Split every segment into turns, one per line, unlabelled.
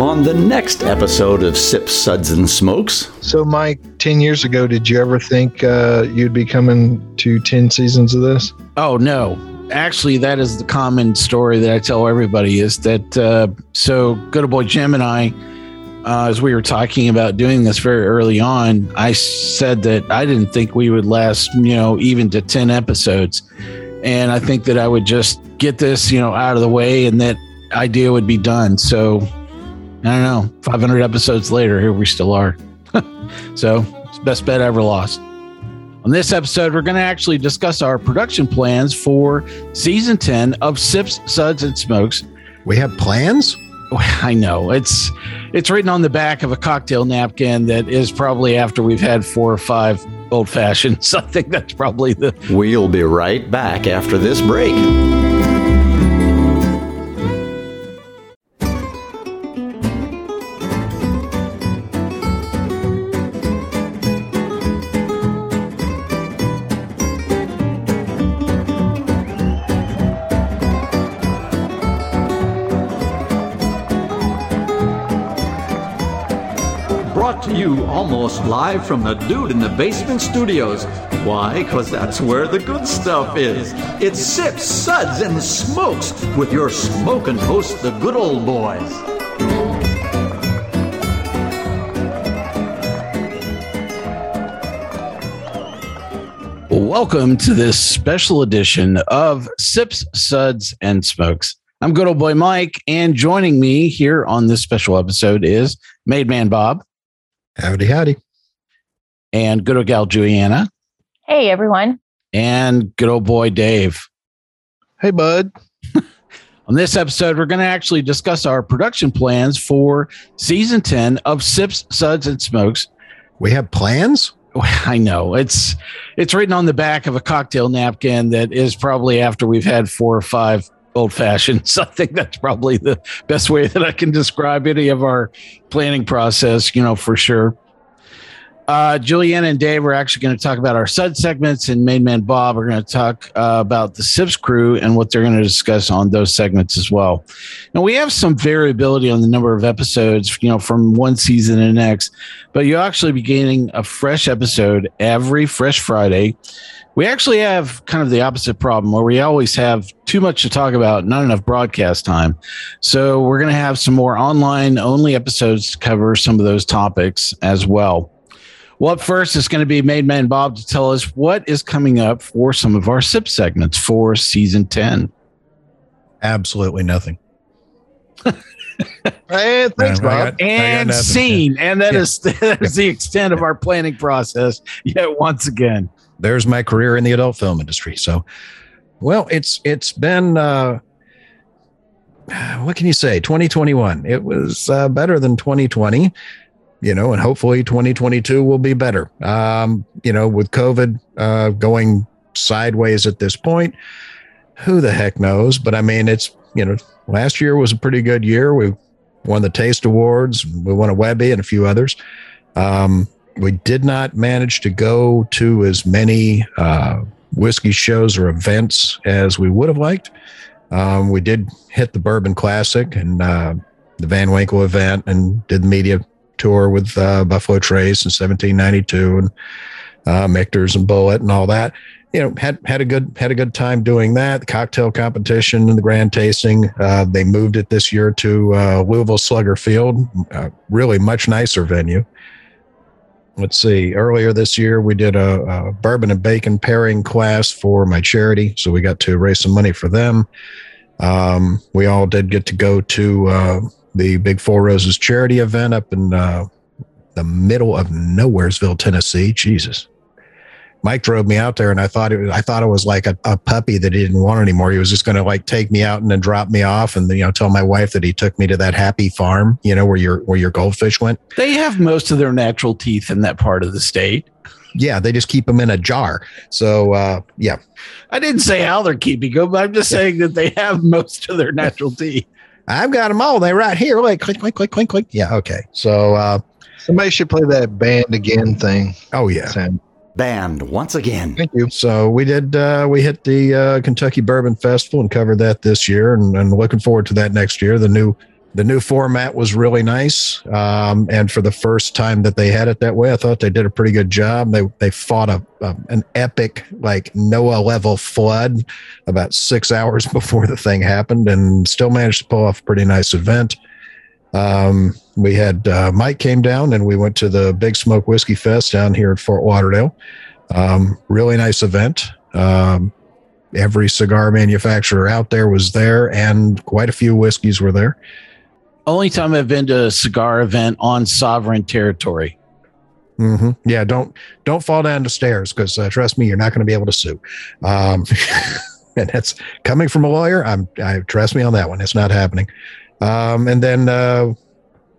on the next episode of Sip Suds, and Smokes.
So, Mike, 10 years ago, did you ever think uh, you'd be coming to 10 seasons of this?
Oh, no. Actually, that is the common story that I tell everybody is that uh, so good old boy Jim and I, uh, as we were talking about doing this very early on, I said that I didn't think we would last, you know, even to 10 episodes. And I think that I would just get this, you know, out of the way and that idea would be done. So I don't know, 500 episodes later, here we still are. so it's best bet I ever lost. On this episode, we're going to actually discuss our production plans for season 10 of Sips, Suds, and Smokes.
We have plans?
Oh, I know it's it's written on the back of a cocktail napkin that is probably after we've had four or five old fashions. I think that's probably the.
We'll be right back after this break. Almost live from the Dude in the Basement Studios. Why? Because that's where the good stuff is. It's Sips, Suds, and Smokes with your smoking host, the good old boys.
Welcome to this special edition of Sips, Suds, and Smokes. I'm good old boy Mike, and joining me here on this special episode is Made Man Bob
Howdy, howdy.
and good old gal Juliana
Hey, everyone.
and good old boy Dave.
Hey, bud.
On this episode, we're going to actually discuss our production plans for season 10 of Sips, Suds, and Smokes.
We have plans?
I know it's it's written on the back of a cocktail napkin that is probably after we've had four or five old fashions. I think that's probably the best way that I can describe any of our planning process, you know, for sure. Uh, Juliana and Dave are actually going to talk about our sud segments, and Main Man Bob are going to talk uh, about the Sips crew and what they're going to discuss on those segments as well. Now, we have some variability on the number of episodes, you know, from one season to next, but you'll actually be getting a fresh episode every fresh Friday. We actually have kind of the opposite problem where we always have too much to talk about, not enough broadcast time. So we're going to have some more online only episodes to cover some of those topics as well. Well, up first is going to be Made Man Bob to tell us what is coming up for some of our SIP segments for season 10.
Absolutely nothing.
Hey, thanks,
No,
Bob.
got-
And scene. And that
Yeah.
is that is the extent of our planning process yet once again.
There's my career in the adult film industry. So, well, it's it's been uh what can you say? 2021. It was uh, better than 2020, you know, and hopefully 2022 will be better. Um, you know, with COVID uh going sideways at this point, who the heck knows? But I mean, it's, you know, last year was a pretty good year. We won the Taste Awards, we won a Webby and a few others. Um, we did not manage to go to as many uh, whiskey shows or events as we would have liked. Um, we did hit the Bourbon Classic and uh, the Van Winkle event and did the media tour with uh, Buffalo Trace in 1792 and uh, Michter's and Bulleit and all that. You know, had had a good had a good time doing that. The cocktail competition and the grand tasting. Uh, they moved it this year to uh, Louisville Slugger Field, really much nicer venue let's see earlier this year we did a, a, bourbon and bacon pairing class for my charity so we got to raise some money for them. Um, we all did get to go to uh, the big four roses charity event up in uh, the middle of nowheresville tennessee. Jesus mike drove me out there and i thought it was i thought it was like a, a puppy that he didn't want anymore he was just going to like take me out and then drop me off and you know tell my wife that he took me to that happy farm you know where your where your goldfish went
They have most of their natural teeth in that part of the state.
yeah, they just keep them in a jar. So uh, yeah,
I didn't say how they're keeping them. But I'm just saying that they have most of their natural teeth.
I've got them all. They're right here. Like click, click, click, click, click. Yeah, okay. So uh,
Somebody should play that band again thing.
oh yeah.
Sam.
Banned once again.
Thank you.
So we did. Uh, we hit the uh, Kentucky Bourbon Festival and covered that this year, and, and looking forward to that next year. The new the new format was really nice. Um, and for the first time that they had it that way, I thought they did a pretty good job. They they fought a, a an epic like Noah level flood about six hours before the thing happened, and still managed to pull off a pretty nice event. Um, we had uh, Mike came down and we went to the Big Smoke Whiskey Fest down here at Fort Lauderdale. Um, really nice event. Um, every cigar manufacturer out there was there, and quite a few whiskeys were there.
Only time I've been to a cigar event on sovereign territory.
Mm-hmm. Yeah, don't don't fall down the stairs because uh, trust me, you're not going to be able to sue. Um, and that's coming from a lawyer. I'm I trust me on that one. It's not happening. Um, and then uh,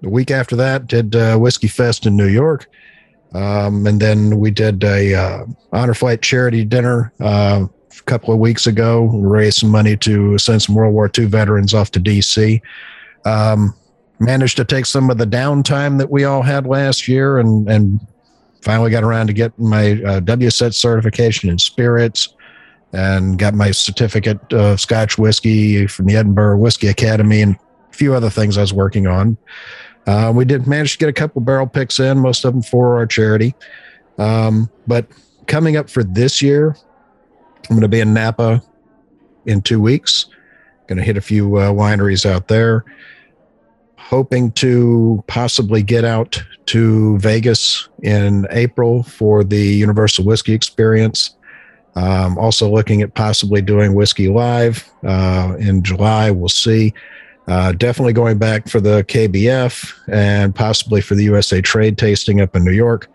the week after that, did uh, Whiskey Fest in New York. Um, and then we did a uh, honor flight charity dinner uh, a couple of weeks ago. We raised some money to send some World War II veterans off to DC. Um, managed to take some of the downtime that we all had last year and and finally got around to getting my uh, WSET certification in spirits and got my certificate of Scotch whiskey from the Edinburgh Whiskey Academy and a few other things I was working on. Uh, we did manage to get a couple barrel picks in, most of them for our charity. Um, but coming up for this year, I'm going to be in Napa in two weeks. Going to hit a few uh, wineries out there. Hoping to possibly get out to Vegas in April for the Universal Whiskey Experience. Um, also looking at possibly doing Whiskey Live uh, in July. We'll see. Uh, definitely going back for the KBF and possibly for the USA Trade tasting up in New York.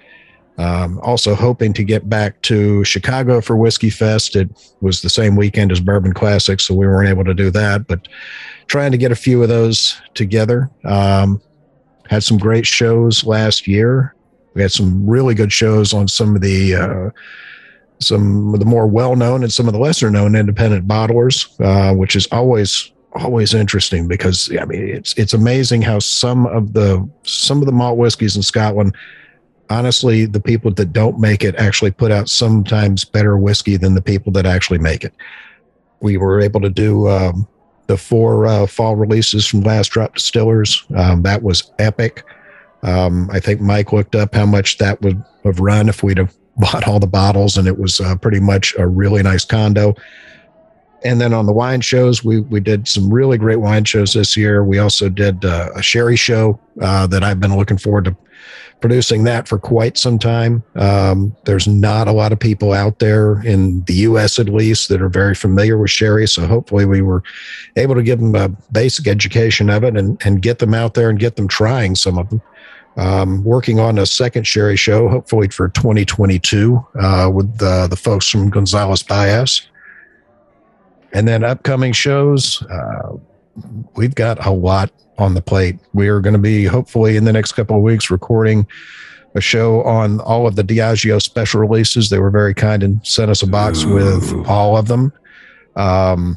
Um, also hoping to get back to Chicago for Whiskey Fest. It was the same weekend as Bourbon Classic, so we weren't able to do that, but trying to get a few of those together. Um, had some great shows last year. We had some really good shows on some of the uh, some of the more well known and some of the lesser known independent bottlers, uh, which is always always interesting because I mean it's it's amazing how some of the some of the malt whiskeys in Scotland honestly the people that don't make it actually put out sometimes better whiskey than the people that actually make it. We were able to do um, the four uh, fall releases from Last Drop Distillers. Um, that was epic. Um, I think Mike looked up how much that would have run if we'd have bought all the bottles, and it was uh, pretty much a really nice condo and then on the wine shows, we we did some really great wine shows this year. We also did uh, a sherry show uh, that I've been looking forward to producing that for quite some time. Um, there's not a lot of people out there in the U.S. at least that are very familiar with sherry, so hopefully we were able to give them a basic education of it and and get them out there and get them trying some of them. Um, working on a second sherry show, hopefully for 2022, uh, with the, the folks from Gonzalez Byass. And then upcoming shows, uh, we've got a lot on the plate. We are going to be hopefully in the next couple of weeks recording a show on all of the Diageo special releases. They were very kind and sent us a box Ooh. with all of them. Um,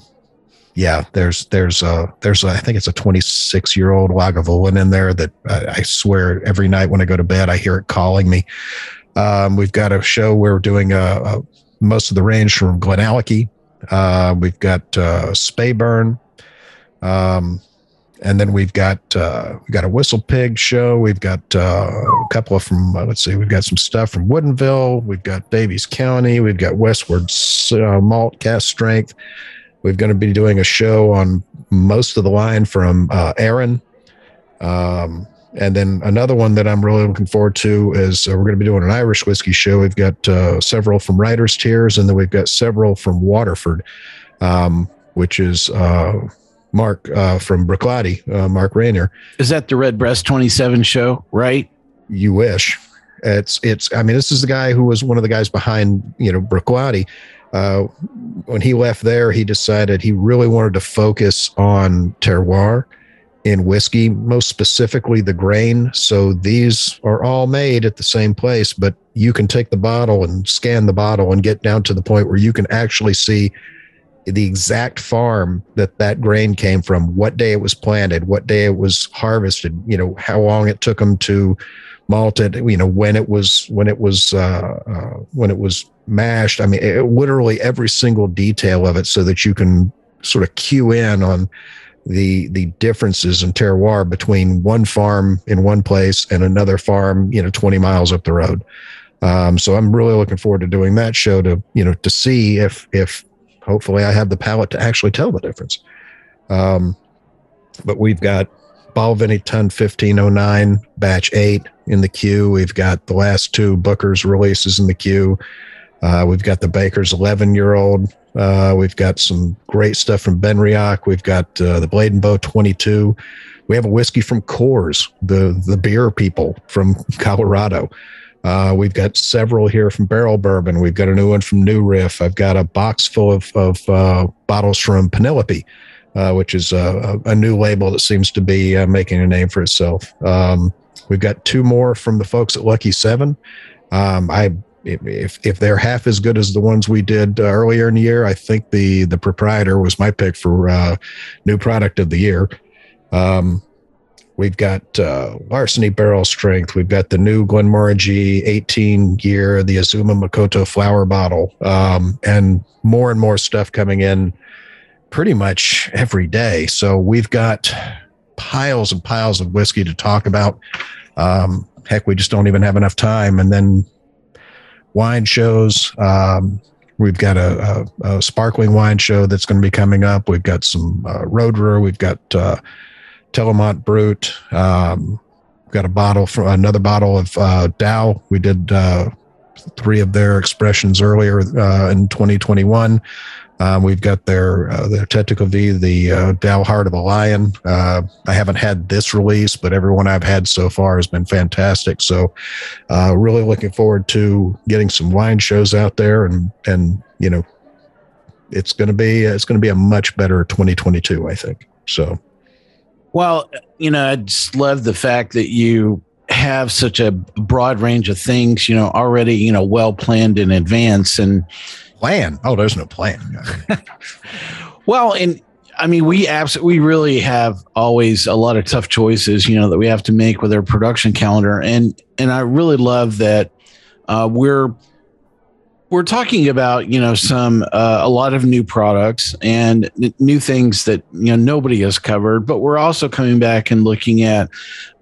yeah, there's there's a there's a, I think it's a 26 year old Lagavulin in there that I, I, swear every night when I go to bed I hear it calling me. Um, we've got a show where we're doing a, a, most of the range from Glenallachie uh, we've got uh, Speyburn. Um, and then we've got uh, we got a WhistlePig show. We've got uh, a couple of from uh, let's see, we've got some stuff from Woodinville. We've got Daviess County. We've got Westward uh, Malt Cask Strength. We're going to be doing a show on most of the line from uh, Arran. Um, and then another one that I'm really looking forward to is uh, we're going to be doing an Irish whiskey show. We've got uh, several from Writers Tears, and then we've got several from Waterford, um, which is uh, Mark uh, from Bruichladdich, uh, Mark Reynier.
Is that the Redbreast 27 show, right?
You wish. It's, it's, I mean, this is the guy who was one of the guys behind, you know, Bruichladdich. Uh, when he left there, he decided he really wanted to focus on terroir in whiskey, most specifically the grain. So these are all made at the same place, but you can take the bottle and scan the bottle and get down to the point where you can actually see the exact farm that that grain came from, what day it was planted, what day it was harvested, you know, how long it took them to malt it, you know, when it was, when it was, uh, uh, when it was mashed. I mean, it, literally every single detail of it so that you can sort of cue in on the the differences in terroir between one farm in one place and another farm, you know, 20 miles up the road. Um, so I'm really looking forward to doing that show to, you know, to see if if hopefully I have the palate to actually tell the difference. Um, but we've got Balvenie Tun 1509 batch 8 in the queue. We've got the last two Booker's releases in the queue. Uh, we've got the Baker's 11 year old. Uh, we've got some great stuff from Benriach. We've got uh, the Blade and Bow 22. We have a whiskey from Coors, the the beer people from Colorado. Uh, we've got several here from Barrel Bourbon. We've got a new one from New Riff. I've got a box full of, of uh, bottles from Penelope, uh, which is a, a, new label that seems to be uh, making a name for itself. Um, we've got two more from the folks at Lucky Seven. Um, I if if they're half as good as the ones we did uh, earlier in the year, I think the the proprietor was my pick for uh, new product of the year. Um, We've got uh, Larceny Barrel Strength. We've got the new Glenmorangie 18 year, the Azuma Makoto flower bottle, um, and more and more stuff coming in pretty much every day. So we've got piles and piles of whiskey to talk about. Um, heck, we just don't even have enough time. And then wine shows. Um, we've got a, a, a, sparkling wine show that's going to be coming up. We've got some uh, road brewer. We've got uh, Telmont Brut. Um, got a bottle from another bottle of uh, Daou. We did uh, three of their expressions earlier uh, in 2021. Um, we've got their uh, their V, the uh, Daou Heart of a Lion. Uh, I haven't had this release, but everyone I've had so far has been fantastic. So, uh, really looking forward to getting some wine shows out there, and and you know, it's going to be it's going to be a much better 2022, I think. So.
Well, you know, I just love the fact that you have such a broad range of things, you know, already, you know, well planned in advance and
plan. Oh, there's no plan.
well, and I mean, we absolutely, we really have always a lot of tough choices, you know, that we have to make with our production calendar. And, and I really love that uh, we're, we're talking about you know some uh, a lot of new products and n- new things that you know nobody has covered but we're also coming back and looking at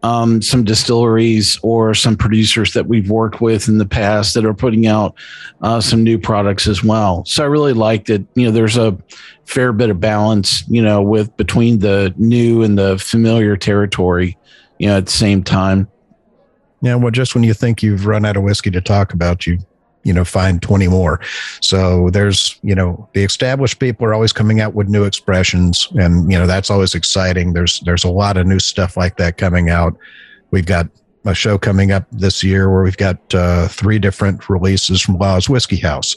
um, some distilleries or some producers that we've worked with in the past that are putting out uh, some new products as well. So i really like that you know there's a fair bit of balance you know with between the new and the familiar territory you know at the same time.
Yeah well just when you think you've run out of whiskey to talk about you you know find 20 more so there's you know the established people are always coming out with new expressions and you know that's always exciting there's there's a lot of new stuff like that coming out we've got a show coming up this year where we've got uh, three different releases from Law's Whiskey House.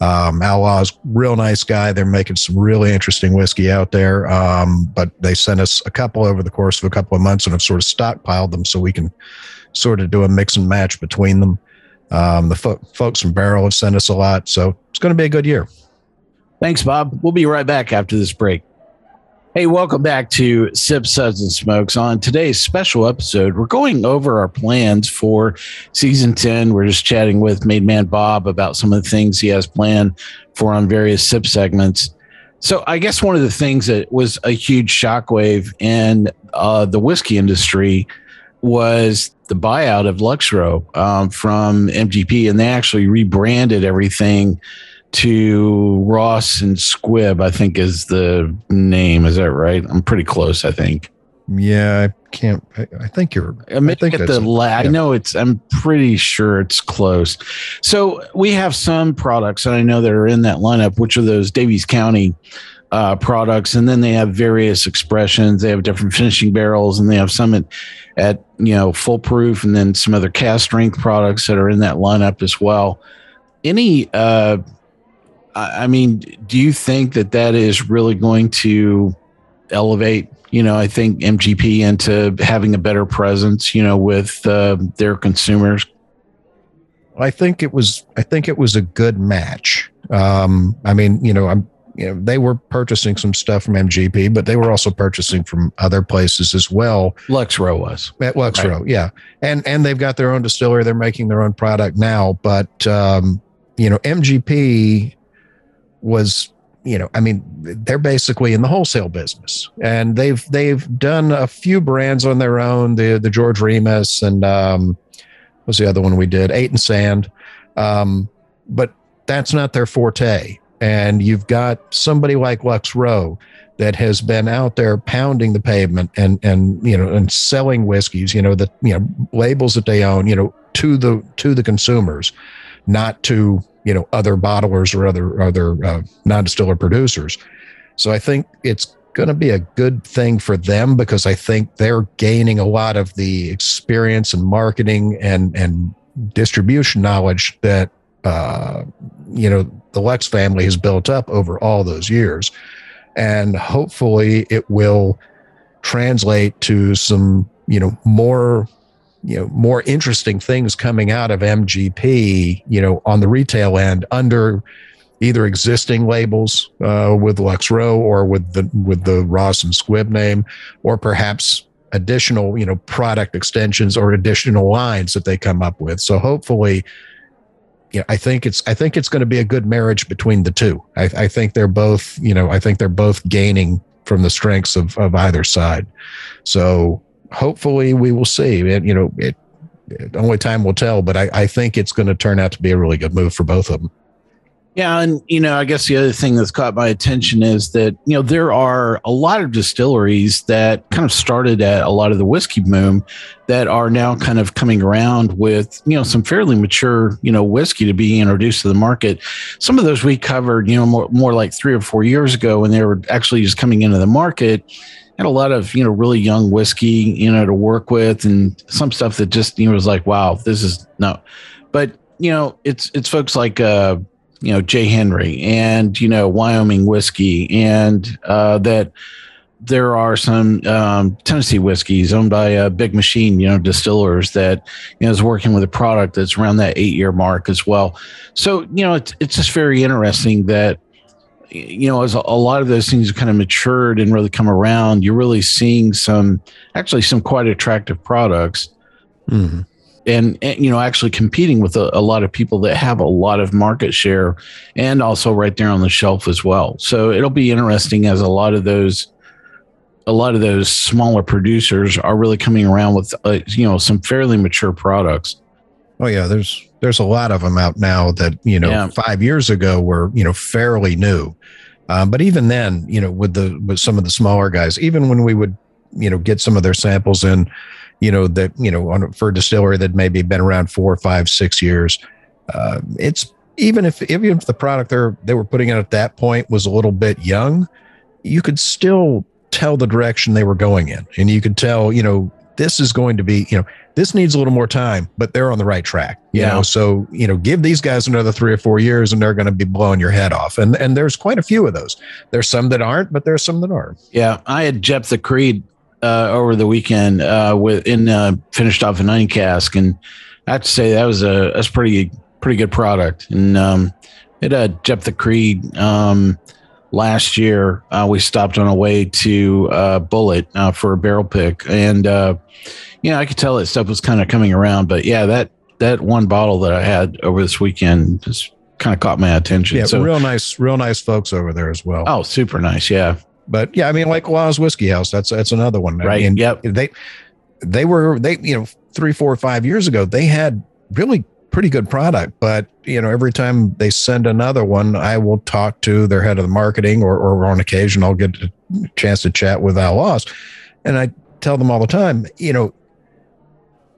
Um, Al Law's real nice guy. They're making some really interesting whiskey out there. Um, but they sent us a couple over the course of a couple of months and have sort of stockpiled them so we can sort of do a mix and match between them. Um, the fo- folks from Barrel have sent us a lot, so it's going to be a good year.
Thanks, Bob. We'll be right back after this break. Hey, welcome back to Sip Suds and Smokes. On today's special episode, we're going over our plans for season 10. We're just chatting with Made Man Bob about some of the things he has planned for on various sip segments. So, I guess one of the things that was a huge shockwave in uh, the whiskey industry was the buyout of Lux Row um, from MGP, and they actually rebranded everything to Ross and Squibb. I think is the name. Is that right? I'm pretty close. I think.
Yeah, I can't. I, I think you're.
I, I think the la- yeah. I know it's. I'm pretty sure it's close. So we have some products, and I know that are in that lineup, which are those Daviess County uh, products, and then they have various expressions. They have different finishing barrels, and they have some at, at you know full proof, and then some other cask strength products that are in that lineup as well. Any, uh, I mean, do you think that that is really going to elevate? You know, I think MGP into having a better presence. You know, with uh, their consumers.
I think it was. I think it was a good match. Um, I mean, you know, I'm you know, they were purchasing some stuff from MGP, but they were also purchasing from other places as well.
Lux Row was
at Lux Row, right. yeah, and and they've got their own distillery. They're making their own product now, but um, you know, MGP was you know, I mean, they're basically in the wholesale business, and they've they've done a few brands on their own. The the George Remus and um, what was the other one we did? Eight and Sand, um, but that's not their forte. And you've got somebody like Lux Row that has been out there pounding the pavement and and you know and selling whiskeys, you know the you know labels that they own, you know to the to the consumers, not to you know other bottlers or other other uh, non-distiller producers. So I think it's going to be a good thing for them because I think they're gaining a lot of the experience and marketing and and distribution knowledge that uh, you know the Lux family has built up over all those years, and hopefully it will translate to some you know more you know more interesting things coming out of MGP, you know, on the retail end under either existing labels uh, with Lux Row or with the with the Ross and Squibb name, or perhaps additional you know product extensions or additional lines that they come up with. So hopefully. You know, I think it's I think it's going to be a good marriage between the two. I, I think they're both you know I think they're both gaining from the strengths of, of either side. So hopefully we will see. It, you know, it, it, only time will tell, but I, I think it's going to turn out to be a really good move for both of them.
Yeah, and you know, I guess the other thing that's caught my attention is that you know there are a lot of distilleries that kind of started at a lot of the whiskey boom that are now kind of coming around with you know some fairly mature you know whiskey to be introduced to the market. Some of those we covered you know more more like three or four years ago when they were actually just coming into the market had a lot of you know really young whiskey you know to work with and some stuff that just you know was like wow this is no but you know it's it's folks like uh you know J. Henry and you know wyoming whiskey and uh that there are some um, Tennessee whiskeys owned by a big machine, you know, distillers that you know is working with a product that's around that eight year mark as well. So you know, it's it's just very interesting that you know, as a, a, lot of those things have kind of matured and really come around, you're really seeing some, actually, some quite attractive products. Mm-hmm. And, and, you know, actually competing with a, a, lot of people that have a lot of market share and also right there on the shelf as well. So it'll be interesting as a lot of those, a lot of those smaller producers are really coming around with, uh, you know, some fairly mature products.
Oh yeah, there's there's a lot of them out now that you know yeah. five years ago were you know fairly new, um, but even then, you know, with the with some of the smaller guys, even when we would you know get some of their samples in, you know that you know on for a distillery that maybe been around four, five, six years, uh, it's even if even if the product they they were putting in at that point was a little bit young, you could still tell the direction they were going in, and you could tell you know this is going to be you know this needs a little more time, but they're on the right track. You yeah. know, so you know, give these guys another three or four years, and they're going to be blowing your head off. And and there's quite a few of those. There's some that aren't, but there's some that are.
Yeah, I had Jeptha Creed uh, over the weekend uh, with in uh, finished off a nine cask, and I have to say that was a that's pretty pretty good product. And um, it had Jeptha Creed. Um, last year uh, we stopped on our way to uh, Bulleit uh, for a barrel pick and uh, yeah, I could tell that stuff was kind of coming around. But yeah, that that one bottle that I had over this weekend just kind of caught my attention.
Yeah, so real nice, real nice folks over there as well.
Oh, super nice. Yeah.
But yeah, I mean, like Law's Whiskey House, that's that's another one.
Right.
I mean,
yep.
They they were they you know three, four, five years ago they had really pretty good product. But you know, every time they send another one, I will talk to their head of the marketing, or or on occasion I'll get a chance to chat with Al Laws, and I tell them all the time, you know,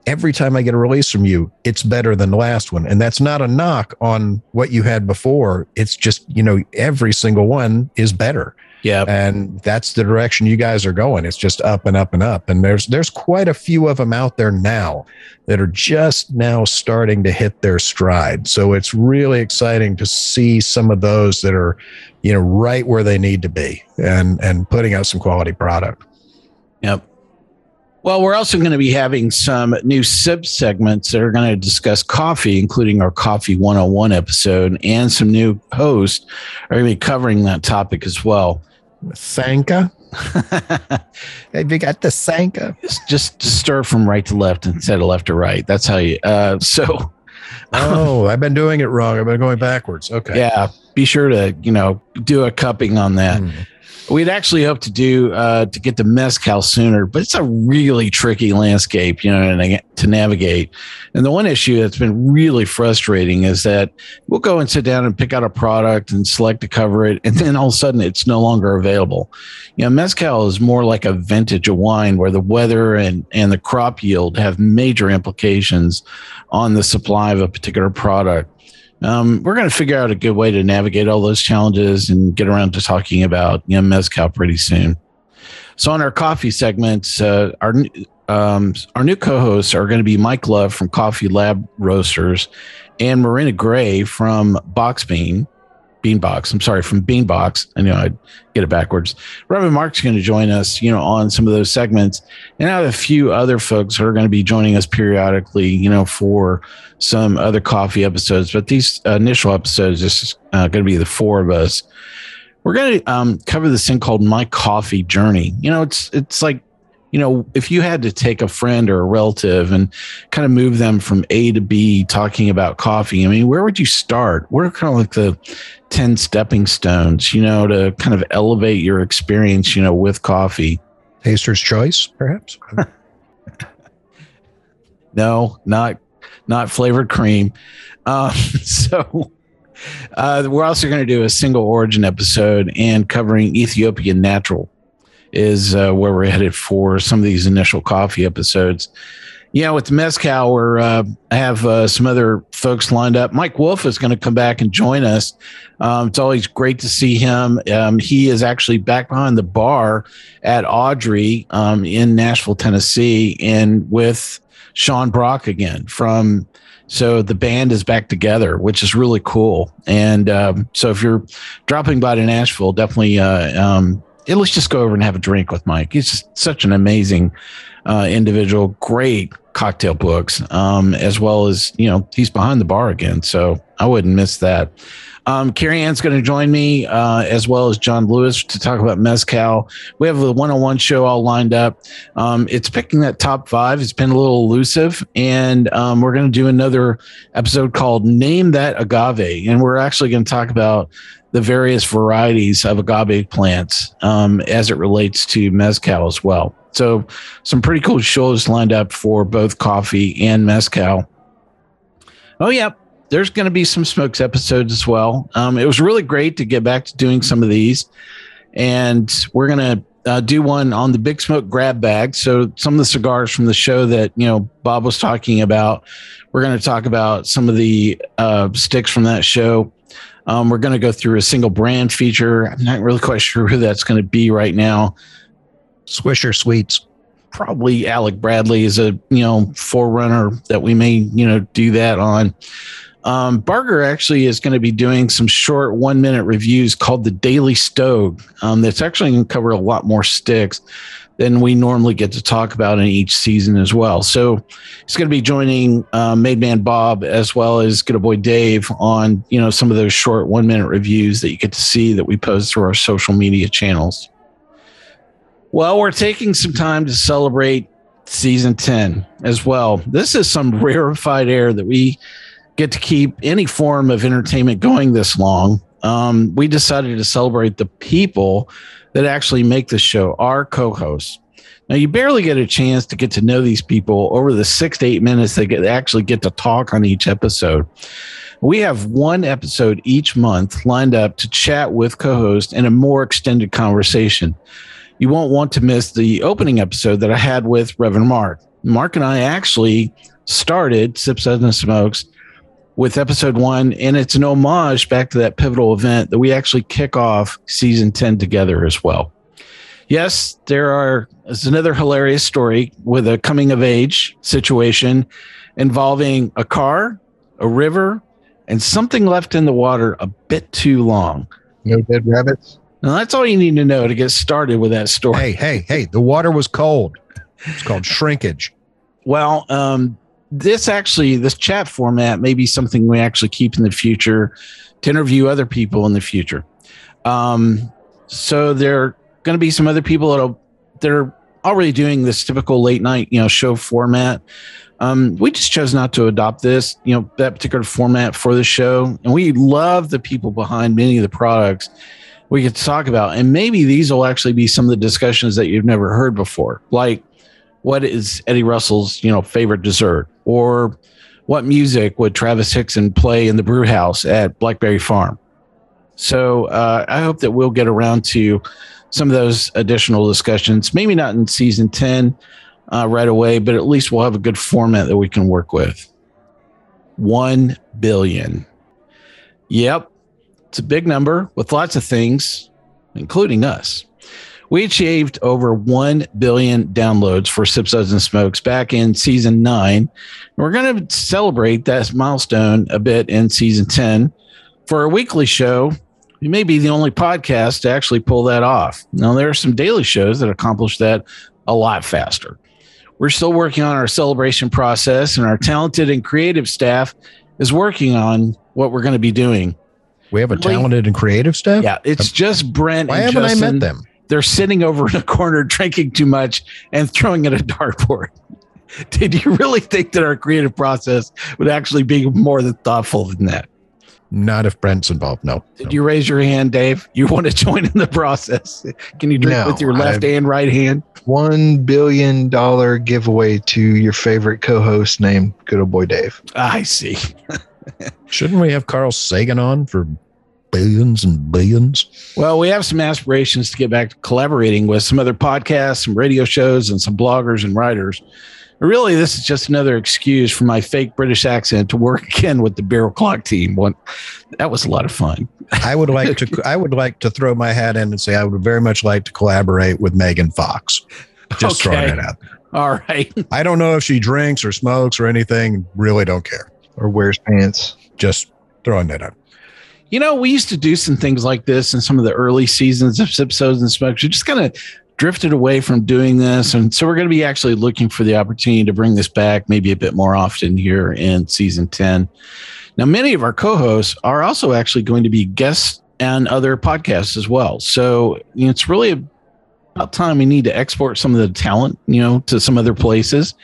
every time I get a release from you, it's better than the last one. And that's not a knock on what you had before. It's just, you know, every single one is better.
Yeah.
And that's the direction you guys are going. It's just up and up and up. And there's there's quite a few of them out there now that are just now starting to hit their stride. So it's really exciting to see some of those that are, you know, right where they need to be and and putting out some quality product.
Yep. Well, we're also going to be having some new sip segments that are going to discuss coffee, including our Coffee 101 episode, and some new hosts are going to be covering that topic as well.
Sanka? Have you got the Sanka?
Just, just stir from right to left instead of left to right. That's how you. Uh, so,
Oh, I've been doing it wrong. I've been going backwards. Okay.
Yeah, be sure to you know do a cupping on that.
Hmm.
We'd actually hope to do uh, to get to mezcal sooner, but it's a really tricky landscape, you know, to, to navigate. And the one issue that's been really frustrating is that we'll go and sit down and pick out a product and select to cover it, and then all of a sudden it's no longer available. You know, mezcal is more like a vintage of wine where the weather and and the crop yield have major implications on the supply of a particular product um, we're going to figure out a good way to navigate all those challenges and get around to talking about you know, mezcal pretty soon. So on our coffee segments, uh, our um, our new co-hosts are going to be Mike Love from Coffee Lab Roasters and Marina Gray from Box Bean. Beanbox. I'm sorry, from Beanbox. I know I'd get it backwards. Reverend Mark's going to join us, you know, on some of those segments, and I have a few other folks who are going to be joining us periodically, you know, for some other coffee episodes. But these initial episodes is uh, going to be the four of us. We're going to um, cover this thing called my coffee journey. You know, it's it's like you know, if you had to take a friend or a relative and kind of move them from A to B talking about coffee, I mean, where would you start? What are kind of like the 10 stepping stones, you know, to kind of elevate your experience, you know, with coffee?
Taster's choice, perhaps?
no, not not flavored cream. Uh, so uh, we're also going to do a single origin episode and covering Ethiopian natural is uh, where we're headed for some of these initial coffee episodes. Yeah, with Mezcal, we're uh, have uh, some other folks lined up. Mike Wolf is going to come back and join us. Um, it's always great to see him. Um, he is actually back behind the bar at Audrey um, in Nashville, Tennessee, and with Sean Brock again from. So the band is back together, which is really cool. And um, so if you're dropping by to Nashville, definitely uh, um, let's just go over and have a drink with Mike. He's just such an amazing uh, individual, great cocktail books, um, as well as, you know, he's behind the bar again. So I wouldn't miss that. Um, Carrie Ann's going to join me, uh, as well as John Lewis, to talk about Mezcal. We have a one on one show all lined up. Um, it's picking that top five. It's been a little elusive. And um, we're going to do another episode called Name That Agave. And we're actually going to talk about the various varieties of agave plants um, as it relates to mezcal as well. So, some pretty cool shows lined up for both coffee and mezcal. Oh, yeah, there's going to be some smokes episodes as well. Um, it was really great to get back to doing some of these, and we're going to uh, do one on the Big Smoke grab bag. So, some of the cigars from the show that you know Bob was talking about, we're going to talk about some of the uh, sticks from that show. Um, we're going to go through a single brand feature. I'm not really quite sure who that's going to be right now.
Swisher Sweets.
Probably Alec Bradley is a you know forerunner that we may you know do that on. Um, Barger actually is going to be doing some short one minute reviews called the Daily Stogue. Um, that's actually going to cover a lot more sticks than we normally get to talk about in each season as well. So he's going to be joining uh, Made Man Bob as well as Good Boy Dave on you know some of those short one minute reviews that you get to see that we post through our social media channels. Well, we're taking some time to celebrate season 10 as well. This is some rarefied air that we get to keep any form of entertainment going this long. Um, we decided to celebrate the people that actually make the show, our co hosts. Now, you barely get a chance to get to know these people over the six to eight minutes they get actually get to talk on each episode. We have one episode each month lined up to chat with co host in a more extended conversation you won't want to miss the opening episode that I had with Reverend Mark. Mark and I actually started Sip and Smokes with episode one, and it's an homage back to that pivotal event that we actually kick off season 10 together as well. Yes, there are is another hilarious story with a coming of age situation involving a car, a river, and something left in the water a bit too long.
No dead rabbits.
Now that's all you need to know to get started with that story.
Hey, hey, hey, the water was cold. It's called shrinkage.
Well, um, this actually, this chat format may be something we actually keep in the future to interview other people in the future. Um, so there are going to be some other people that are, that are already doing this typical late night, you know, show format. Um, we just chose not to adopt this, you know, that particular format for the show. And we love the people behind many of the products we could talk about. And maybe these will actually be some of the discussions that you've never heard before. Like what is Eddie Russell's, you know, favorite dessert? Or what music would Travis Hickson play in the brew house at Blackberry Farm? So uh, I hope that we'll get around to some of those additional discussions. Maybe not in season 10 uh, right away, but at least we'll have a good format that we can work with. 1 billion. Yep. It's a big number with lots of things, including us. We achieved over 1 billion downloads for Sip Suds and Smokes back in season nine. And we're going to celebrate that milestone a bit in season 10. For a weekly show, we may be the only podcast to actually pull that off. Now, there are some daily shows that accomplish that a lot faster. We're still working on our celebration process, and our talented and creative staff is working on what we're going to be doing.
We have a talented and creative staff.
Yeah, it's um, just Brent.
Why
and
haven't
Justin.
I met them?
They're sitting over in a corner, drinking too much, and throwing at a dartboard. Did you really think that our creative process would actually be more than thoughtful than that?
Not if Brent's involved. No.
Did
no.
you raise your hand, Dave? You want to join in the process? Can you drink
No,
with your left
I've-
and right hand?
One billion dollar giveaway to your favorite co-host named Good Old Boy Dave.
I see.
Shouldn't we have Carl Sagan on for billions and billions?
Well, we have some aspirations to get back to collaborating with some other podcasts, some radio shows, and some bloggers and writers. Really, this is just another excuse for my fake British accent to work again with the Barrel Clock team. One, that was a lot of fun.
I would like to. I would like to throw my hat in and say I would very much like to collaborate with Megan Fox. Just
Okay.
throwing it out.
All right.
I don't know if she drinks or smokes or anything. Really don't care.
Or wears pants.
Just throwing that out.
You know, we used to do some things like this in some of the early seasons of Sipsos and Smokes. We just kind of drifted away from doing this. And so we're going to be actually looking for the opportunity to bring this back maybe a bit more often here in season 10. Now, many of our co hosts are also actually going to be guests on other podcasts as well. So you know, it's really about time we need to export some of the talent, you know, to some other places.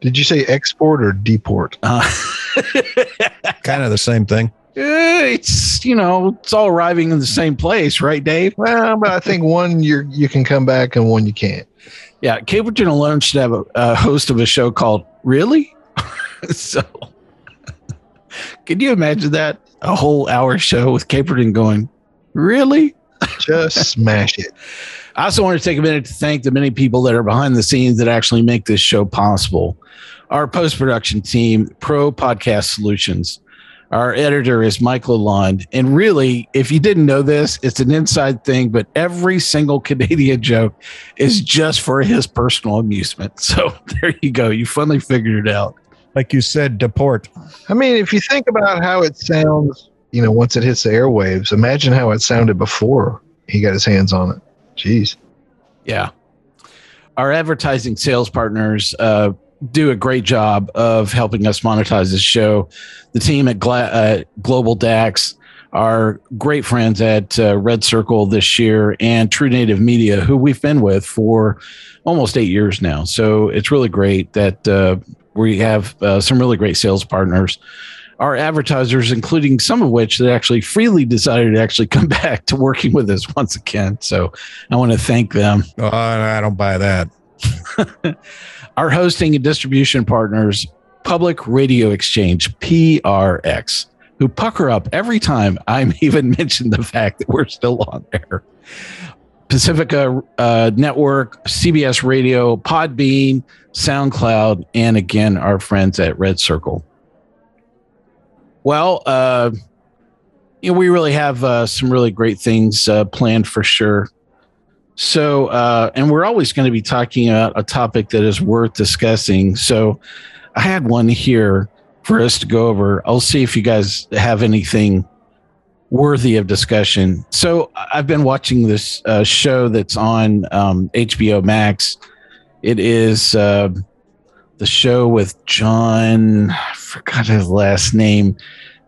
Did you say export or deport?
Uh,
Kind of the same thing.
Eh, it's you know it's all arriving in the same place right dave
Well, but I think one you you can come back and one you can't.
yeah caperton alone should have a, a host of a show called really so can you imagine that a whole hour show with caperton going really
Just smash it.
I also want to take a minute to thank the many people that are behind the scenes that actually make this show possible. Our post production team, Pro Podcast Solutions. Our editor is Michael Lalonde. And really, if you didn't know this, it's an inside thing, but every single Canadian joke is just for his personal amusement. So there you go. You finally figured it out.
Like you said, deport.
I mean, if you think about how it sounds, you know, once it hits the airwaves, imagine how it sounded before he got his hands on it. Jeez.
Yeah. Our advertising sales partners uh, do a great job of helping us monetize this show. The team at Gla- uh, Global DAX, are great friends at uh, Red Circle this year, and True Native Media, who we've been with for almost eight years now. So it's really great that uh, we have uh, some really great sales partners. Our advertisers, including some of which that actually freely decided to actually come back to working with us once again. So I want to thank them.
Oh, I don't buy that.
Our hosting and distribution partners, Public Radio Exchange, PRX, who pucker up every time I even mention the fact that we're still on there. Pacifica uh, Network, CBS Radio, Podbean, SoundCloud, and again, our friends at Red Circle. Well, uh, you know, we really have uh, some really great things uh, planned for sure. So, uh, and we're always going to be talking about a topic that is worth discussing. So, I had one here for us to go over. I'll see if you guys have anything worthy of discussion. So, I've been watching this uh, show that's on um, HBO Max. It is uh, the show with John. I forgot his last name.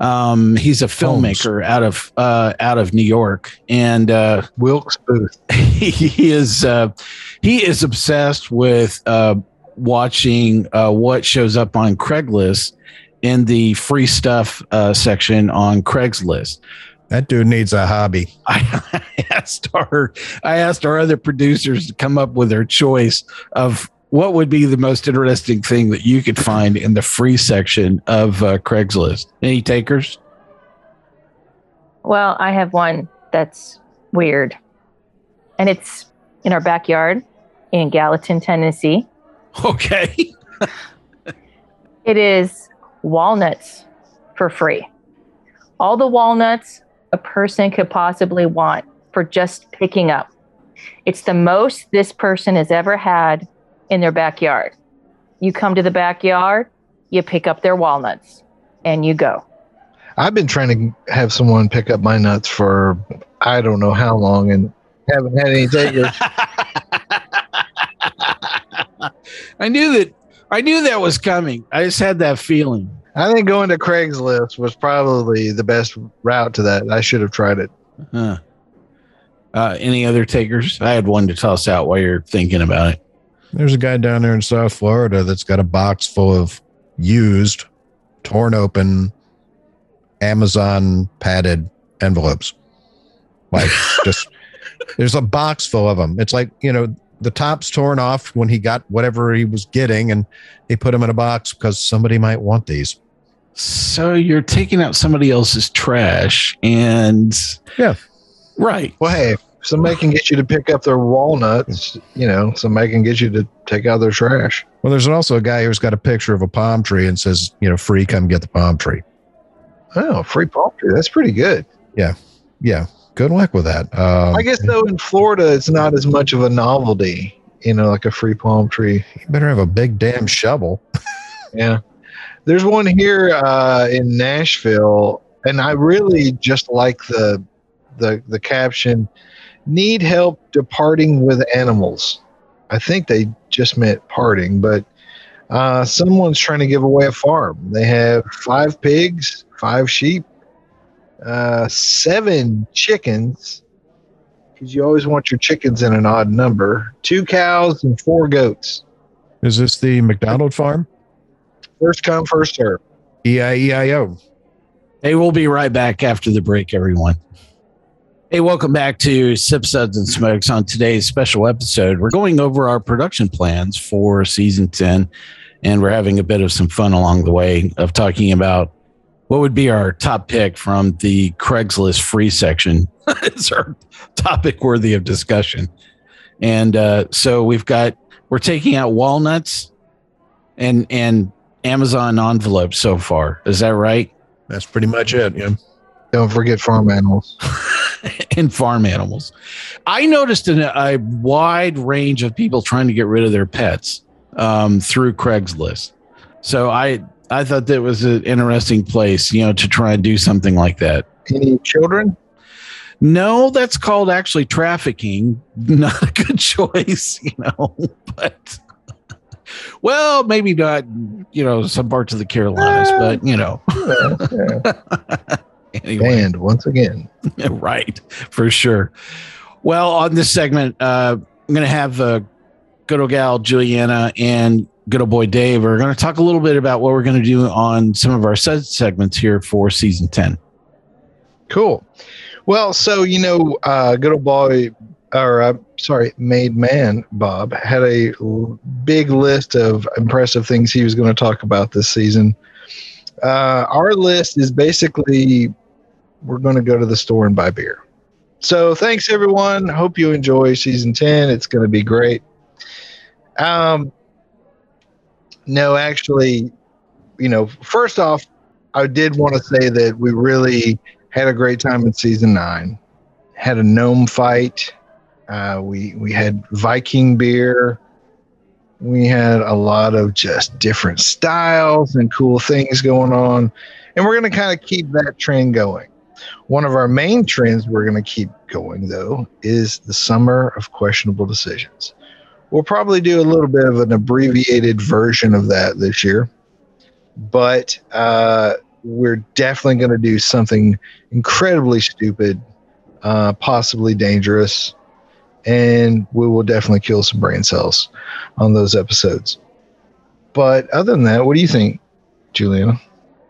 Um, he's a filmmaker out of uh, out of New York, and uh,
Wilkes Booth.
he, he is uh, he is obsessed with uh, watching uh, what shows up on Craigslist in the free stuff uh, section on Craigslist.
That dude needs a hobby.
I asked our I asked our other producers to come up with their choice of what would be the most interesting thing that you could find in the free section of uh, Craigslist. Any takers?
Well, I have one that's weird, and it's in our backyard in Gallatin, Tennessee.
Okay.
It is walnuts for free. All the walnuts a person could possibly want for just picking up. It's the most this person has ever had in their backyard. You come to the backyard, you pick up their walnuts, and you go.
I've been trying to have someone pick up my nuts for I don't know how long and haven't had any takers.
I knew that I knew that was coming. I just had that feeling.
I think going to Craigslist was probably the best route to that. I should have tried it.
Huh. Uh, any other takers? I had one to toss out while you're thinking about it.
There's a guy down there in South Florida that's got a box full of used, torn open Amazon padded envelopes. Like just there's a box full of them. It's like, you know, the top's torn off when he got whatever he was getting and he put them in a box because somebody might want these.
So you're taking out somebody else's trash and
Yeah.
Right.
Well, hey, somebody can get you to pick up their walnuts, you know, somebody can get you to take out their trash.
Well, there's also a guy who's got a picture of a palm tree and says, you know, free, come get the palm tree.
Oh, free palm tree. That's pretty good.
Yeah. Yeah. Good luck with that. Um,
I guess though in Florida it's not as much of a novelty, you know, like a free palm tree.
you better have a big damn shovel.
Yeah. There's one here uh, in Nashville, and I really just like the the the caption need help departing with animals. I think they just meant parting, but uh, someone's trying to give away a farm. They have five pigs, five sheep, uh, seven chickens, because you always want your chickens in an odd number, two cows, and four goats.
Is this the McDonald farm?
First come, first serve.
E I E I O.
Hey, we'll be right back after the break, everyone. Hey, welcome back to Sip Suds and Smokes. On today's special episode, we're going over our production plans for season 10, and we're having a bit of some fun along the way of talking about what would be our top pick from the Craigslist free section. it's our topic worthy of discussion. And uh, so we've got, we're taking out walnuts and, and Amazon envelopes so far. Is that right?
That's pretty much it. Yeah.
Don't forget farm animals.
and farm animals. I noticed a, a wide range of people trying to get rid of their pets um, through Craigslist. So I I thought that was an interesting place, you know, to try and do something like that.
Any children?
No, that's called actually trafficking. Not a good choice, you know, but well, maybe not, you know, some parts of the Carolinas, but you know,
Yeah, yeah.
anyway.
Banned once again.
right, for sure. Well, on this segment, uh, I'm going to have uh, good old gal Juliana and good old boy Dave. We're going to talk a little bit about what we're going to do on some of our segments here for season 10.
Cool. Well, so you know, uh, good old boy, or uh, sorry, made man Bob had a l- big list of impressive things he was going to talk about this season. Uh, our list is basically we're going to go to the store and buy beer. So thanks everyone. Hope you enjoy season ten. It's going to be great. Um, no, actually, you know, first off, I did want to say that we really had a great time in season nine. Had a gnome fight. Uh, we we had Viking beer. We had a lot of just different styles and cool things going on, and we're going to kind of keep that trend going. One of our main trends we're going to keep going though is the summer of questionable decisions. we'll probably do a little bit of an abbreviated version of that this year. But uh, we're definitely going to do something incredibly stupid, uh, possibly dangerous, and we will definitely kill some brain cells on those episodes. But other than that, what do you think, Juliana?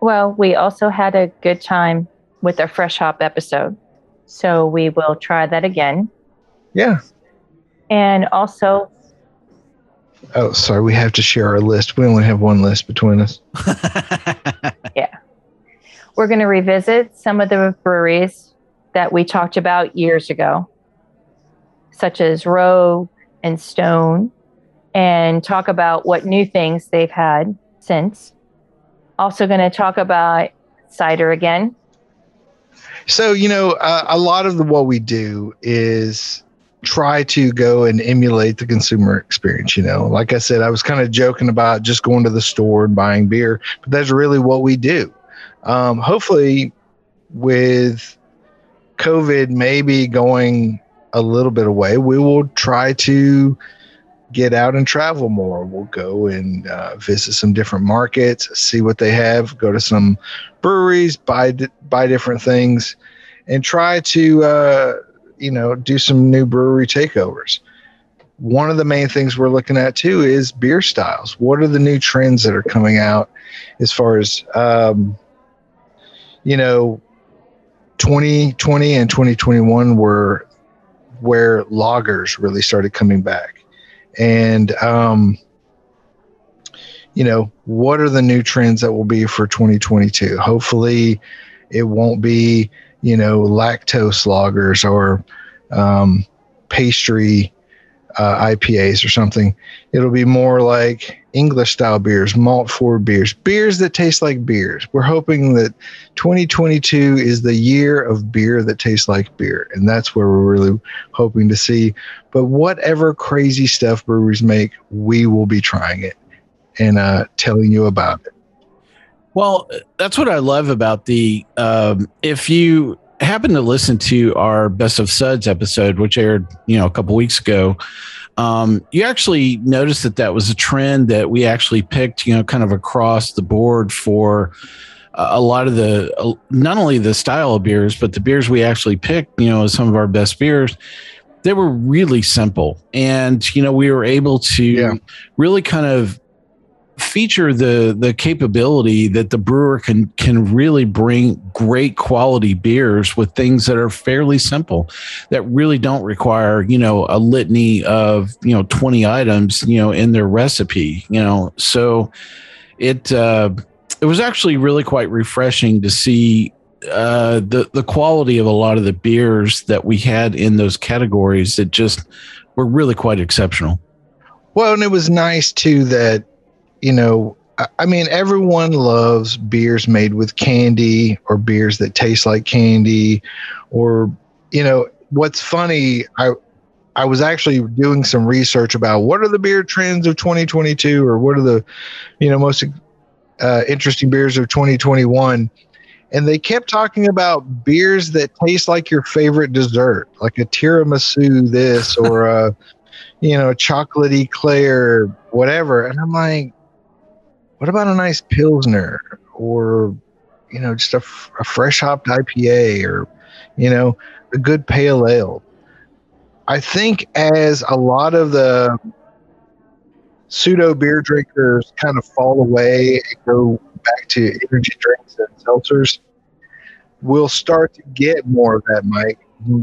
Well, we also had a good time with our Fresh Hop episode. So we will try that again.
Yeah.
And also,
Oh, sorry. We have to share our list. We only have one list between us. Yeah.
We're going to revisit some of the breweries that we talked about years ago, such as Rogue and Stone, and talk about what new things they've had since. Also, going to talk about cider again.
So, you know, uh, a lot of the, what we do is try to go and emulate the consumer experience. You know, like I said, I was kind of joking about just going to the store and buying beer, but that's really what we do. Um, hopefully, with COVID maybe going a little bit away, we will try to get out and travel more. We'll go and uh, visit some different markets, see what they have, go to some breweries, buy buy different things, and try to uh, you know do some new brewery takeovers. One of the main things we're looking at too is beer styles. What are the new trends that are coming out as far as um, you know 2020 and 2021 were where lagers really started coming back and um, you know what are the new trends that will be for 2022 hopefully it won't be you know lactose lagers or um, pastry uh, ipas or something. It'll be more like english style beers malt forward beers beers that taste like beers. We're hoping that 2022 is the year of beer that tastes like beer and that's where we're really hoping to see. But whatever crazy stuff breweries make we will be trying it and uh, telling you about it.
Well, that's what I love about the. Um, if you happen to listen to our Best of Suds episode, which aired, you know, a couple weeks ago, um, you actually noticed that that was a trend that we actually picked, you know, kind of across the board for a lot of the, uh, not only the style of beers, but the beers we actually picked, you know, as some of our best beers they were really simple and you know we were able to yeah. really kind of feature the the capability that the brewer can can really bring great quality beers with things that are fairly simple that really don't require you know a litany of you know 20 items you know in their recipe you know? So it uh it was actually really quite refreshing to see uh the the quality of a lot of the beers that we had in those categories that just were really quite exceptional.
Well and it was nice too that you know, I mean, everyone loves beers made with candy or beers that taste like candy, or you know, what's funny, I I was actually doing some research about what are the beer trends of 2022, or what are the, you know, most uh, interesting beers of 2021, and they kept talking about beers that taste like your favorite dessert, like a tiramisu, this or a, you know, chocolate eclair, whatever, and I'm like what about a nice pilsner or you know just a, f- a fresh hopped ipa or you know a good pale ale? I think as a lot of the pseudo beer drinkers kind of fall away and go back to energy drinks and seltzers we'll start to get more of that mike.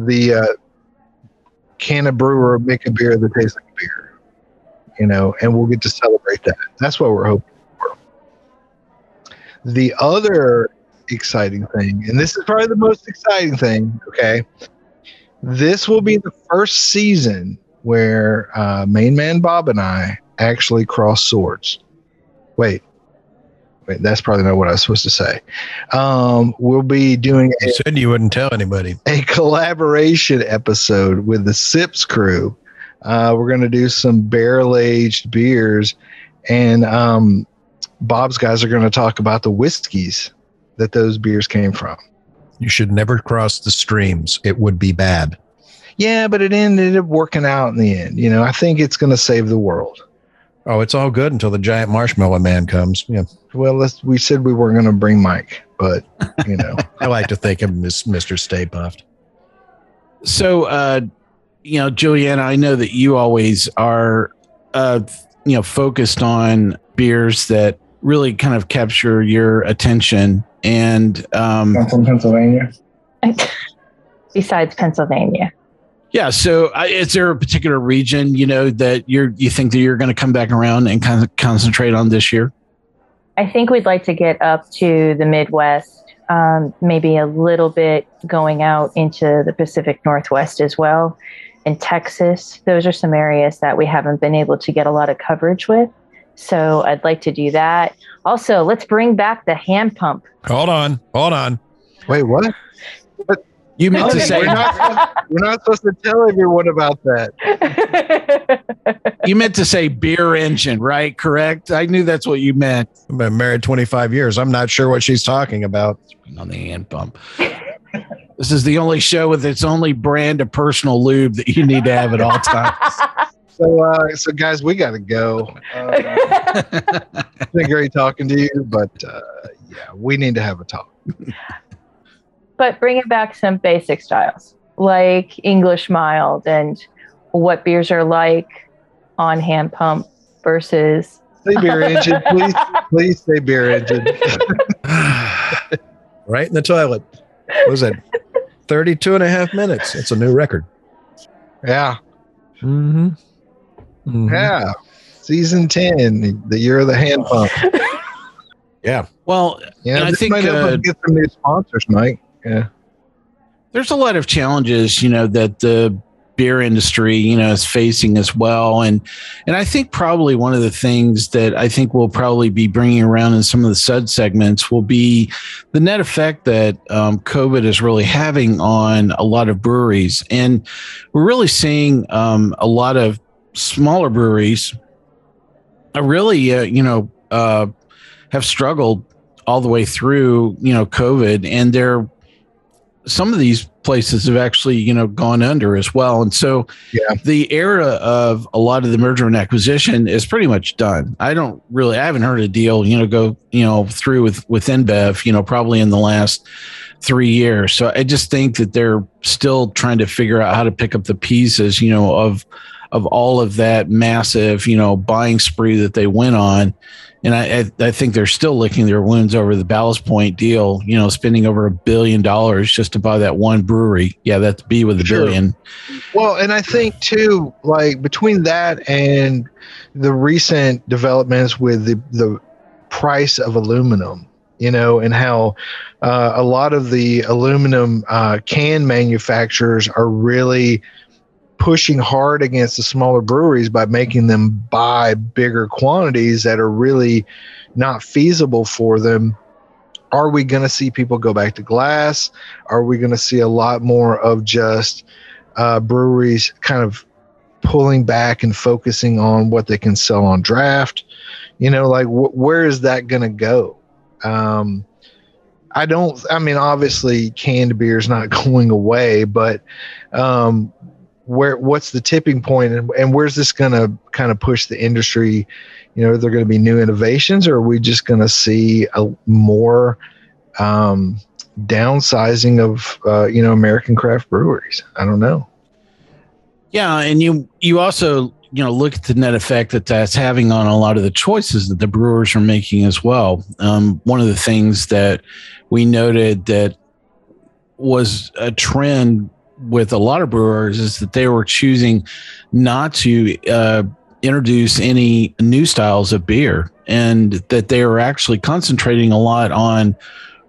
The uh, can a brewer make a beer that tastes like a beer you know and we'll get to celebrate that. That's what we're hoping the other exciting thing, and this is probably the most exciting thing, okay? This will be the first season where uh, Main Man Bob and I actually cross swords. Wait, wait, that's probably not what I was supposed to say. Um, we'll be doing.
You a, said you wouldn't tell anybody.
A collaboration episode with the Sips crew. Uh, we're going to do some barrel aged beers, and um, Bob's guys are going to talk about the whiskeys that those beers came from.
You should never cross the streams. It would be bad.
Yeah, but it ended up working out in the end. You know, I think it's going to save the world.
Oh, it's all good until the giant marshmallow man comes. Yeah.
Well, let's, we said we weren't going to bring Mike, but you know,
I like to think of him as Mr. Stay Puft.
So, uh, you know, Juliana, I know that you always are, uh, you know, focused on beers that really kind of capture your attention. And um,
I'm from Pennsylvania.
Besides Pennsylvania.
yeah, so uh, is there a particular region, you know, that you're you think that you're going to come back around and kind of concentrate on this year?
I think we'd like to get up to the Midwest, um, maybe a little bit going out into the Pacific Northwest as well, and Texas. Those are some areas that we haven't been able to get a lot of coverage with. So I'd like to do that. Also, let's bring back the hand pump.
Hold on. Hold on.
Wait, what?
You meant to
we're,
say
not, we're not supposed to tell everyone about that.
you meant to say beer engine, right? Correct. I knew that's what you meant
I've been married 25 years. I'm not sure what she's talking about.
on the hand pump. this is the only show with its only brand of personal lube that you need to have at all times.
So, uh, so guys, we got to go. Uh, it's been great talking to you, but uh, yeah, we need to have a talk.
but bringing back some basic styles like English mild and what beers are like on hand pump versus
Say beer engine, please. Please say beer engine.
right in the toilet. What was it? 32 and a half minutes. It's a new record.
Yeah,
Mm-hmm.
Yeah. Season ten, the year of the hand pump.
Yeah.
Well,
Yeah,
And I think,
might
uh,
get some new sponsors, Mike. Yeah.
there's a lot of challenges, you know, that the beer industry, you know, is facing as well. And and I think probably one of the things that I think we'll probably be bringing around in some of the sud segments will be the net effect that um, COVID is really having on a lot of breweries. And we're really seeing um, a lot of smaller breweries are really, uh, you know, uh, have struggled all the way through, you know, COVID, and they're some of these places have actually, you know, gone under as well. And so
Yeah.
the era of a lot of the merger and acquisition is pretty much done. I don't really I haven't heard a deal, you know, go, you know, through with with InBev, you know, probably in the last three years. So I just think that they're still trying to figure out how to pick up the pieces, you know, of of all of that massive, you know, buying spree that they went on. And I, I, I think they're still licking their wounds over the Ballast Point deal, you know, spending over a billion dollars just to buy that one brewery. Yeah, that's B with a
Sure.
billion.
Well, and I think too, like between that and the recent developments with the the price of aluminum, you know, and how uh, a lot of the aluminum uh, can manufacturers are really pushing hard against the smaller breweries by making them buy bigger quantities that are really not feasible for them. Are we going to see people go back to glass? Are we going to see a lot more of just uh, breweries kind of pulling back and focusing on what they can sell on draft. You know, like wh- where is that going to go? Um, I don't. I mean, obviously, canned beer is not going away, but um, where what's the tipping point, and, and where's this going to kind of push the industry? You know, are there going to be new innovations, or are we just going to see a more um, downsizing of uh, you know American craft breweries? I don't know.
Yeah, and you you also you know look at the net effect that that's having on a lot of the choices that the brewers are making as well. Um, one of the things that we noted that was a trend with a lot of brewers is that they were choosing not to uh, introduce any new styles of beer, and that they were actually concentrating a lot on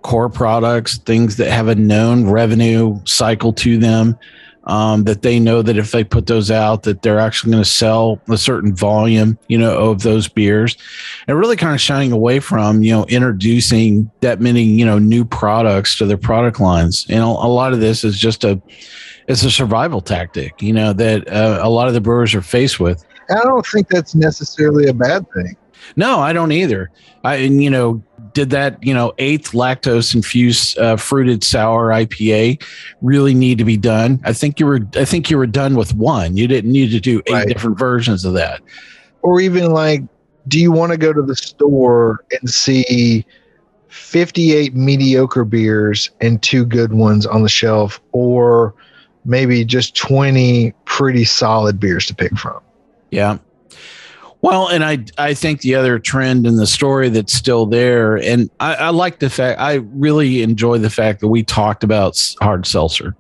core products, things that have a known revenue cycle to them um, that they know that if they put those out that they're actually going to sell a certain volume you know of those beers and really kind of shying away from you know introducing that many you know new products to their product lines and a, a lot of this is just a it's a survival tactic you know that uh, a lot of the brewers are faced with
I don't think that's necessarily a bad thing.
no, I don't either. I and you know did that, you know, eighth lactose infused uh, fruited sour IPA really need to be done? I think you were, I think you were done with one. You didn't need to do eight
Right.
different versions of that.
or even like do you want to go to the store and see 58 mediocre beers and two good ones on the shelf or maybe just 20 pretty solid beers to pick from
Yeah. Well, and I I think the other trend in the story that's still there, and I, I like the fact I really enjoy the fact that we talked about hard seltzer.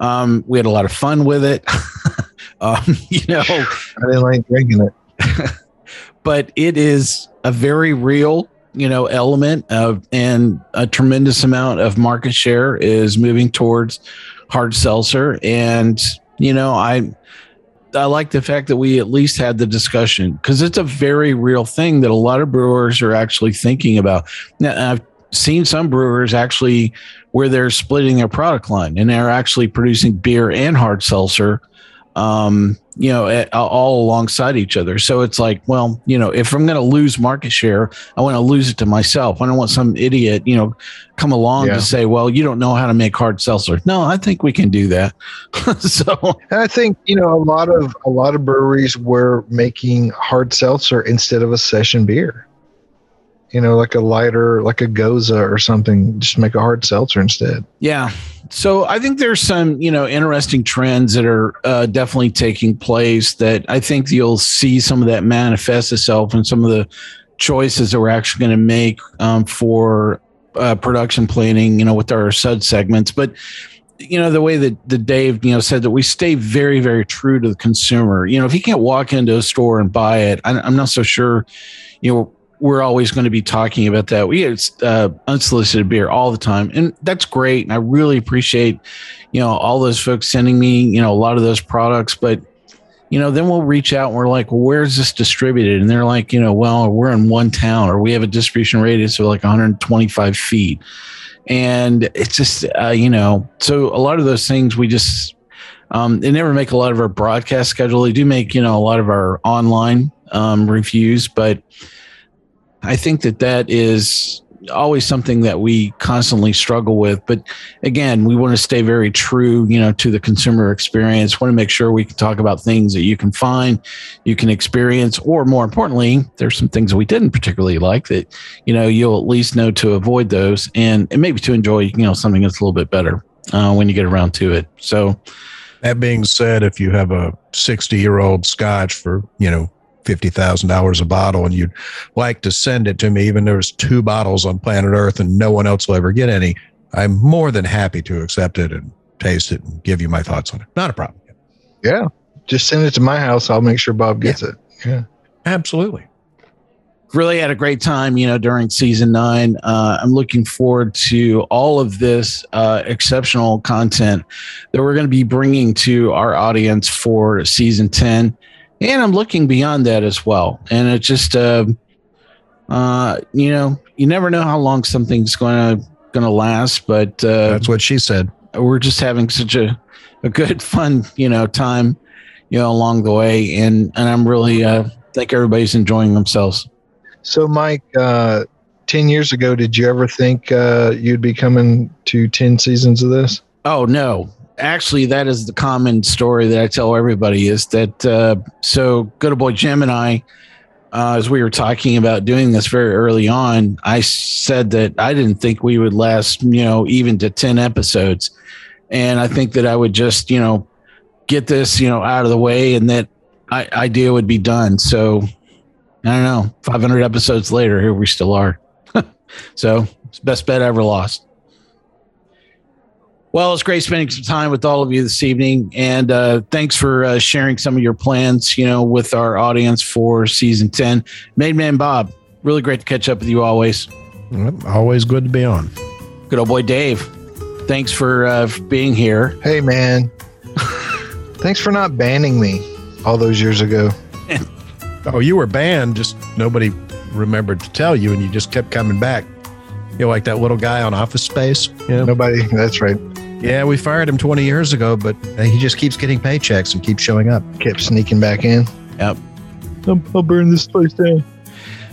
Um, we had a lot of fun with it. um, you know,
i didn't like drinking it
but it is a very real you know element of and a tremendous amount of market share is moving towards hard seltzer and you know i i like the fact that we at least had the discussion because it's a very real thing that a lot of brewers are actually thinking about. Now i've seen some brewers actually where they're splitting their product line and they're actually producing beer and hard seltzer um, you know, at, all alongside each other. So it's like, well, you know, if I'm going to lose market share, I want to lose it to myself. I don't want some idiot, you know, come along
Yeah.
to say, well, you don't know how to make hard seltzer. No, I think we can do that. so
and i think you know a lot of a lot of breweries were making hard seltzer instead of a session beer you know like a lighter like a gose or something just make a hard seltzer instead
Yeah. So I think there's some, you know, interesting trends that are uh, definitely taking place that I think you'll see some of that manifest itself in some of the choices that we're actually going to make um, for uh, production planning, you know, with our sub segments. But, you know, the way that, that Dave, you know, said that we stay very, very true to the consumer. You know, if you can't walk into a store and buy it, I'm not so sure, you know, we're always going to be talking about that. We get uh, unsolicited beer all the time, and that's great. And I really appreciate, you know, all those folks sending me, you know, a lot of those products. But, you know, then we'll reach out and we're like, well, where's this distributed? And they're like, you know, well, we're in one town or we have a distribution radius of like 125 feet. And it's just, uh, you know, so a lot of those things we just, um, they never make a lot of our broadcast schedule. They do make, you know, a lot of our online um, reviews, but I think that that is always something that we constantly struggle with. But again, we want to stay very true, you know, to the consumer experience. Want to make sure we can talk about things that you can find, you can experience, or more importantly, there's some things we didn't particularly like that, you know, you'll at least know to avoid those and, and maybe to enjoy, you know, something that's a little bit better uh, when you get around to it. So
That being said, if you have a 60 year old scotch for, you know, $50,000 a bottle and you'd like to send it to me, even there's two bottles on planet Earth and no one else will ever get any, I'm more than happy to accept it and taste it and give you my thoughts on it. Not a problem.
yeah just send it to my house i'll make sure bob gets it yeah
Absolutely.
really had a great time, you know, during season nine. Uh, I'm looking forward to all of this uh, exceptional content that we're going to be bringing to our audience for season 10. And I'm looking beyond that as well. And it just, uh, uh, you know, you never know how long something's going to going to last, but uh,
That's what she said.
we're just having such a, a good fun you know time you know along the way and and i'm really uh think everybody's enjoying themselves
So, Mike, uh, 10 years ago, did you ever think uh, you'd be coming to 10 seasons of this?
oh no actually that is the common story that i tell everybody is that uh so good old boy jim and i uh, as we were talking about doing this very early on i said that i didn't think we would last you know even to 10 episodes. And i think that i would just you know get this you know out of the way and that I, idea would be done. So i don't know 500 episodes later here we still are. So it's best bet I ever lost well, it's great spending some time with all of you this evening, and uh, thanks for uh, sharing some of your plans, you know, with our audience for season ten. Made Man Bob, really great to catch up with you always.
Well, Always good to be on.
Good old boy Dave, thanks for, uh, for being here.
Hey, man. Thanks for not banning me all those years ago.
Oh, you were banned, just nobody remembered to tell you, and you just kept coming back. You know, like that little guy on Office Space. You know?
Nobody, that's right,
Yeah, we fired him 20 years ago, but uh, he just keeps getting paychecks and keeps showing up.
kept sneaking back in.
Yep.
I'll, I'll burn this place down.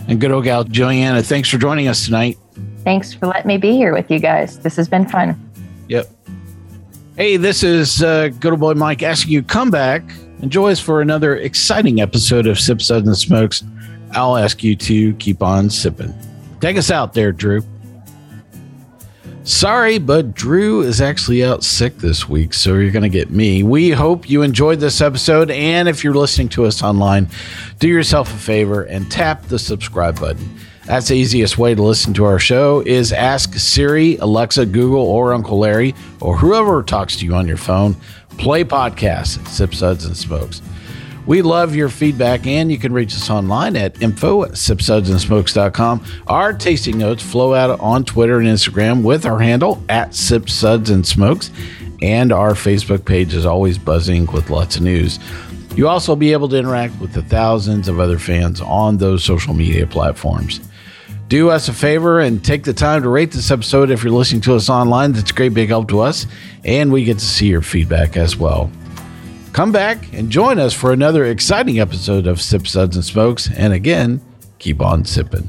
And good old gal Joanna, thanks for joining us tonight.
Thanks for letting me be here with you guys. This has been fun.
Yep. Hey, this is uh, good old boy Mike asking you come back and join us for another exciting episode of Sip Suds and Smokes. I'll ask you to keep on sipping. Take us out there, Drew. Sorry, but Drew is actually out sick this week, so you're going to get me. We hope you enjoyed this episode, and if you're listening to us online, do yourself a favor and tap the subscribe button. That's the easiest way to listen to our show is ask Siri, Alexa, Google, or Uncle Larry, or whoever talks to you on your phone, play podcasts, Sip Suds and Smokes. We love your feedback, and you can reach us online at info at sipsudsandsmokes.com. Our tasting notes flow out on Twitter and Instagram with our handle at sipsuds and smokes, and our Facebook page is always buzzing with lots of news. You'll also be able to interact with the thousands of other fans on those social media platforms. Do us a favor and take the time to rate this episode if you're listening to us online. That's a great big help to us, and we get to see your feedback as well. Come back and join us for another exciting episode of Sip Suds and Smokes. And again, keep on sipping.